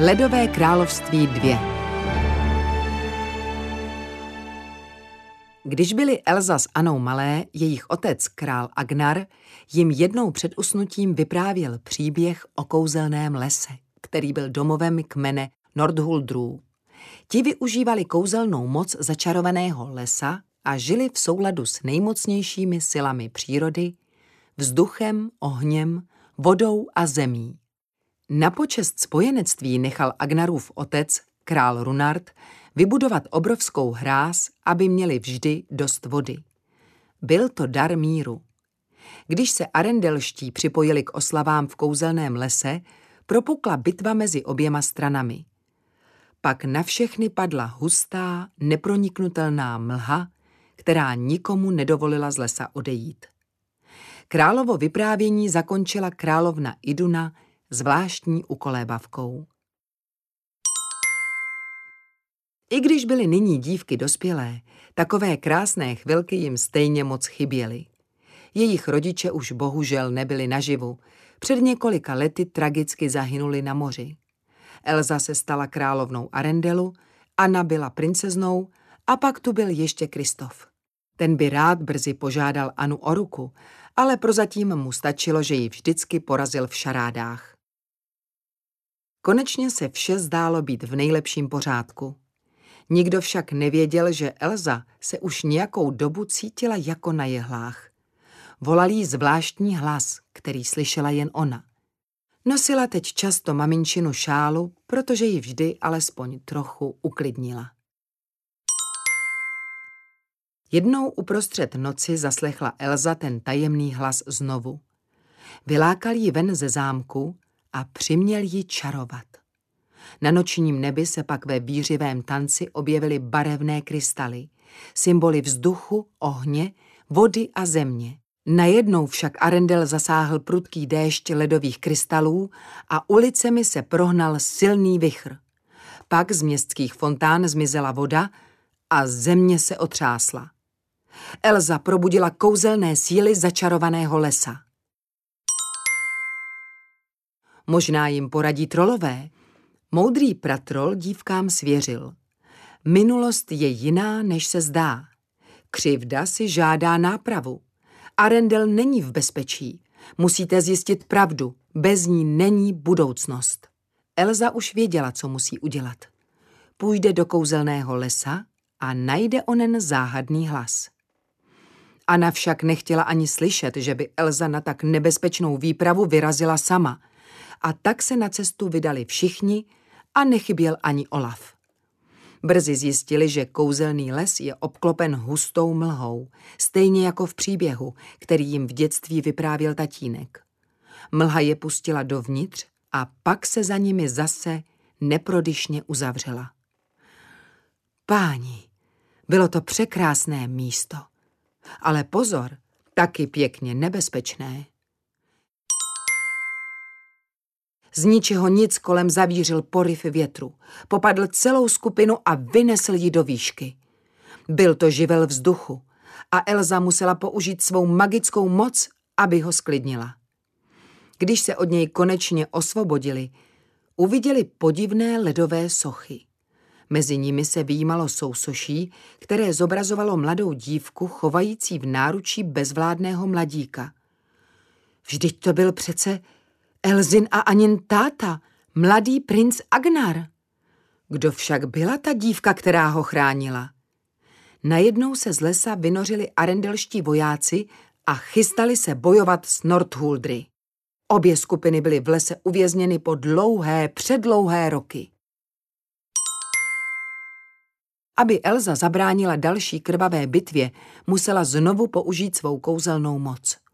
Ledové království 2 Když byli Elza s Anou malé, jejich otec, král Agnar, jim jednou před usnutím vyprávěl příběh o kouzelném lese, který byl domovem kmene Nordhuldrů. Ti využívali kouzelnou moc začarovaného lesa a žili v souladu s nejmocnějšími silami přírody, vzduchem, ohněm, vodou a zemí. Na počest spojenectví nechal Agnarův otec, král Runard, vybudovat obrovskou hráz, aby měli vždy dost vody. Byl to dar míru. Když se arendelští připojili k oslavám v kouzelném lese, propukla bitva mezi oběma stranami. Pak na všechny padla hustá, neproniknutelná mlha, která nikomu nedovolila z lesa odejít. Královo vyprávění zakončila královna Iduna zvláštní ukolébavkou. I když byly nyní dívky dospělé, takové krásné chvilky jim stejně moc chyběly. Jejich rodiče už bohužel nebyli naživu. Před několika lety tragicky zahynuli na moři. Elza se stala královnou Arendelu, Anna byla princeznou a pak tu byl ještě Kristof. Ten by rád brzy požádal Anu o ruku, ale prozatím mu stačilo, že ji vždycky porazil v šarádách. Konečně se vše zdálo být v nejlepším pořádku. Nikdo však nevěděl, že Elza se už nějakou dobu cítila jako na jehlách. Volal jí zvláštní hlas, který slyšela jen ona. Nosila teď často maminčinu šálu, protože ji vždy alespoň trochu uklidnila. Jednou uprostřed noci zaslechla Elza ten tajemný hlas znovu. Vylákal ji ven ze zámku a přiměl ji čarovat. Na nočním nebi se pak ve výřivém tanci objevily barevné krystaly, symboly vzduchu, ohně, vody a země. Najednou však Arendel zasáhl prudký déšť ledových krystalů a ulicemi se prohnal silný vichr. Pak z městských fontán zmizela voda a země se otřásla. Elza probudila kouzelné síly začarovaného lesa. Možná jim poradí trolové. Moudrý pratrol dívkám svěřil. Minulost je jiná, než se zdá. Křivda si žádá nápravu. Arendel není v bezpečí. Musíte zjistit pravdu. Bez ní není budoucnost. Elza už věděla, co musí udělat. Půjde do kouzelného lesa a najde onen záhadný hlas. Anna však nechtěla ani slyšet, že by Elza na tak nebezpečnou výpravu vyrazila sama. A tak se na cestu vydali všichni a nechyběl ani Olaf. Brzy zjistili, že kouzelný les je obklopen hustou mlhou, stejně jako v příběhu, který jim v dětství vyprávěl tatínek. Mlha je pustila dovnitř a pak se za nimi zase neprodyšně uzavřela. Páni, bylo to překrásné místo. Ale pozor, taky pěkně nebezpečné. Z ničeho nic kolem zavířil poryv větru. Popadl celou skupinu a vynesl ji do výšky. Byl to živel vzduchu a Elza musela použít svou magickou moc, aby ho sklidnila. Když se od něj konečně osvobodili, uviděli podivné ledové sochy. Mezi nimi se výjímalo sousoší, které zobrazovalo mladou dívku chovající v náručí bezvládného mladíka. Vždyť to byl přece Elzin a Anin táta, mladý princ Agnar. Kdo však byla ta dívka, která ho chránila? Najednou se z lesa vynořili arendelští vojáci a chystali se bojovat s Nordhuldry. Obě skupiny byly v lese uvězněny po dlouhé, předlouhé roky. Aby Elza zabránila další krvavé bitvě, musela znovu použít svou kouzelnou moc.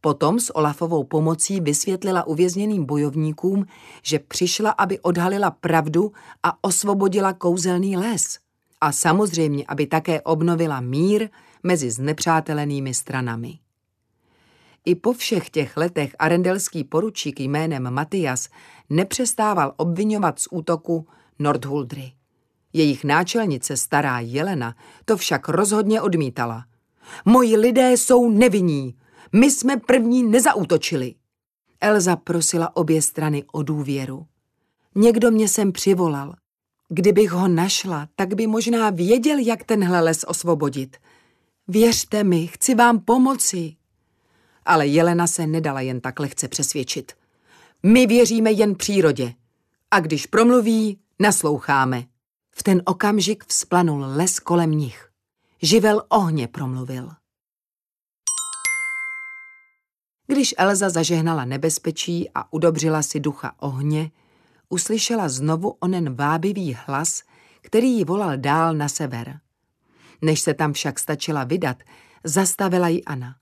Potom s Olafovou pomocí vysvětlila uvězněným bojovníkům, že přišla, aby odhalila pravdu a osvobodila kouzelný les. A samozřejmě, aby také obnovila mír mezi znepřátelenými stranami. I po všech těch letech arendelský poručík jménem Matias nepřestával obvinovat z útoku Nordhuldry. Jejich náčelnice, stará Jelena, to však rozhodně odmítala. Moji lidé jsou nevinní. My jsme první nezautočili. Elza prosila obě strany o důvěru. Někdo mě sem přivolal. Kdybych ho našla, tak by možná věděl, jak tenhle les osvobodit. Věřte mi, chci vám pomoci. Ale Jelena se nedala jen tak lehce přesvědčit. My věříme jen přírodě. A když promluví, nasloucháme. V ten okamžik vzplanul les kolem nich. Živel ohně promluvil. Když Elza zažehnala nebezpečí a udobřila si ducha ohně, uslyšela znovu onen vábivý hlas, který ji volal dál na sever. Než se tam však stačila vydat, zastavila ji Ana.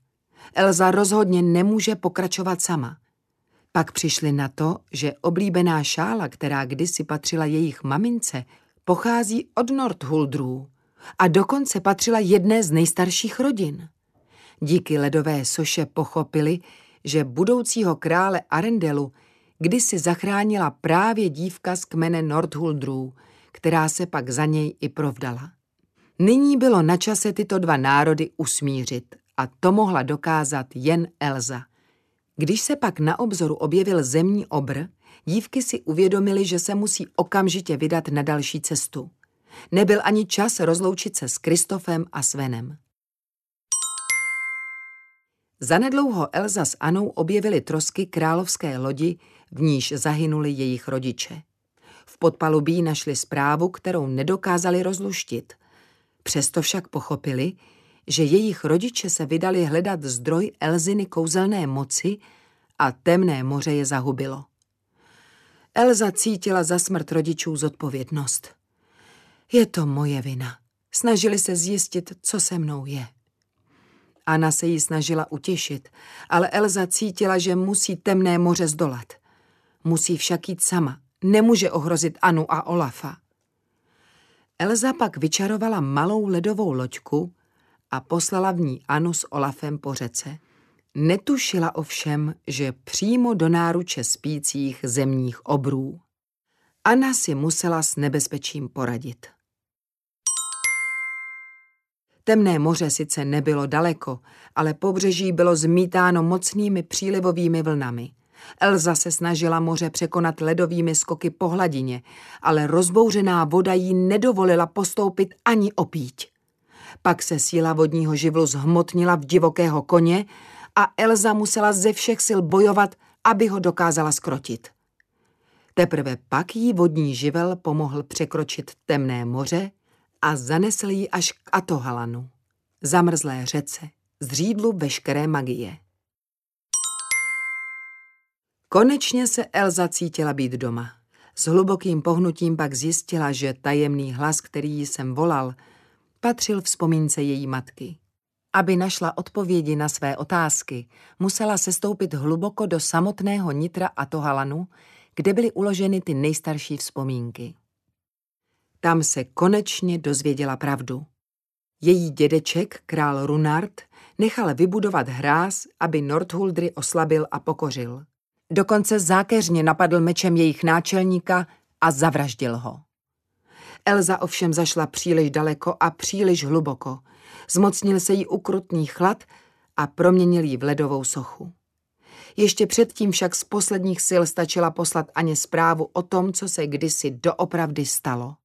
Elza rozhodně nemůže pokračovat sama. Pak přišli na to, že oblíbená šála, která kdysi patřila jejich mamince, pochází od Nordhuldrů a dokonce patřila jedné z nejstarších rodin. Díky ledové soše pochopili, že budoucího krále Arendelu kdysi zachránila právě dívka z kmene Nordhuldrů, která se pak za něj i provdala. Nyní bylo na čase tyto dva národy usmířit a to mohla dokázat jen Elza. Když se pak na obzoru objevil zemní obr, dívky si uvědomili, že se musí okamžitě vydat na další cestu. Nebyl ani čas rozloučit se s Kristofem a Svenem. Zanedlouho Elza s Anou objevili trosky královské lodi, v níž zahynuli jejich rodiče. V podpalubí našli zprávu, kterou nedokázali rozluštit. Přesto však pochopili, že jejich rodiče se vydali hledat zdroj Elziny kouzelné moci a temné moře je zahubilo. Elza cítila za smrt rodičů zodpovědnost. Je to moje vina. Snažili se zjistit, co se mnou je. Anna se jí snažila utěšit, ale Elza cítila, že musí temné moře zdolat. Musí však jít sama, nemůže ohrozit Anu a Olafa. Elza pak vyčarovala malou ledovou loďku a poslala v ní Anu s Olafem po řece. Netušila ovšem, že přímo do náruče spících zemních obrů. Anna si musela s nebezpečím poradit. Temné moře sice nebylo daleko, ale pobřeží bylo zmítáno mocnými přílivovými vlnami. Elza se snažila moře překonat ledovými skoky po hladině, ale rozbouřená voda jí nedovolila postoupit ani opíť. Pak se síla vodního živlu zhmotnila v divokého koně a Elza musela ze všech sil bojovat, aby ho dokázala skrotit. Teprve pak jí vodní živel pomohl překročit temné moře a zanesl ji až k Atohalanu, zamrzlé řece, zřídlu veškeré magie. Konečně se Elza cítila být doma. S hlubokým pohnutím pak zjistila, že tajemný hlas, který jí sem volal, patřil vzpomínce její matky. Aby našla odpovědi na své otázky, musela se stoupit hluboko do samotného nitra Atohalanu, kde byly uloženy ty nejstarší vzpomínky. Tam se konečně dozvěděla pravdu. Její dědeček, král Runard, nechal vybudovat hráz, aby Nordhuldry oslabil a pokořil. Dokonce zákeřně napadl mečem jejich náčelníka a zavraždil ho. Elza ovšem zašla příliš daleko a příliš hluboko. Zmocnil se jí ukrutný chlad a proměnil ji v ledovou sochu. Ještě předtím však z posledních sil stačila poslat Aně zprávu o tom, co se kdysi doopravdy stalo.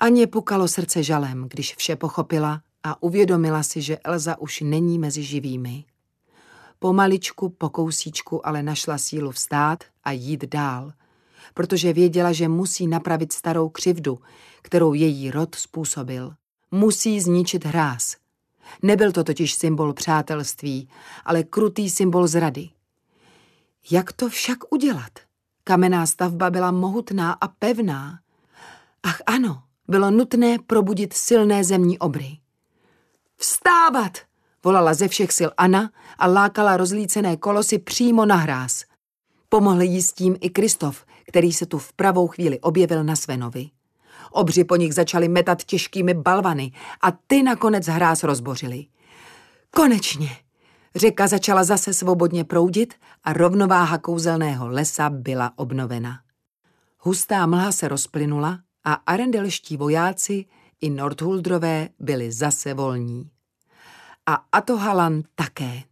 Aně pukalo srdce žalem, když vše pochopila a uvědomila si, že Elza už není mezi živými. Pomaličku, po kousíčku ale našla sílu vstát a jít dál, protože věděla, že musí napravit starou křivdu, kterou její rod způsobil. Musí zničit hráz. Nebyl to totiž symbol přátelství, ale krutý symbol zrady. Jak to však udělat? Kamenná stavba byla mohutná a pevná. Ach ano, bylo nutné probudit silné zemní obry. Vstávat! volala ze všech sil Anna a lákala rozlícené kolosy přímo na hráz. Pomohl jí s tím i Kristof, který se tu v pravou chvíli objevil na Svenovi. Obři po nich začali metat těžkými balvany a ty nakonec hráz rozbořili. Konečně! Řeka začala zase svobodně proudit a rovnováha kouzelného lesa byla obnovena. Hustá mlha se rozplynula a arendelští vojáci i Nordhuldrové byli zase volní. A Atohalan také.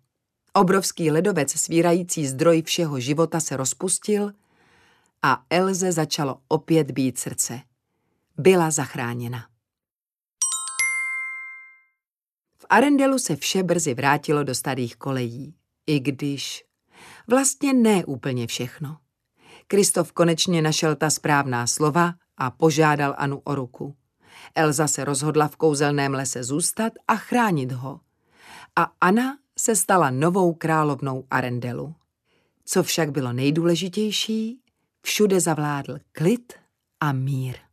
Obrovský ledovec svírající zdroj všeho života se rozpustil a Elze začalo opět být srdce. Byla zachráněna. V Arendelu se vše brzy vrátilo do starých kolejí, i když vlastně ne úplně všechno. Kristof konečně našel ta správná slova a požádal Anu o ruku. Elza se rozhodla v kouzelném lese zůstat a chránit ho. A Anna se stala novou královnou Arendelu. Co však bylo nejdůležitější, všude zavládl klid a mír.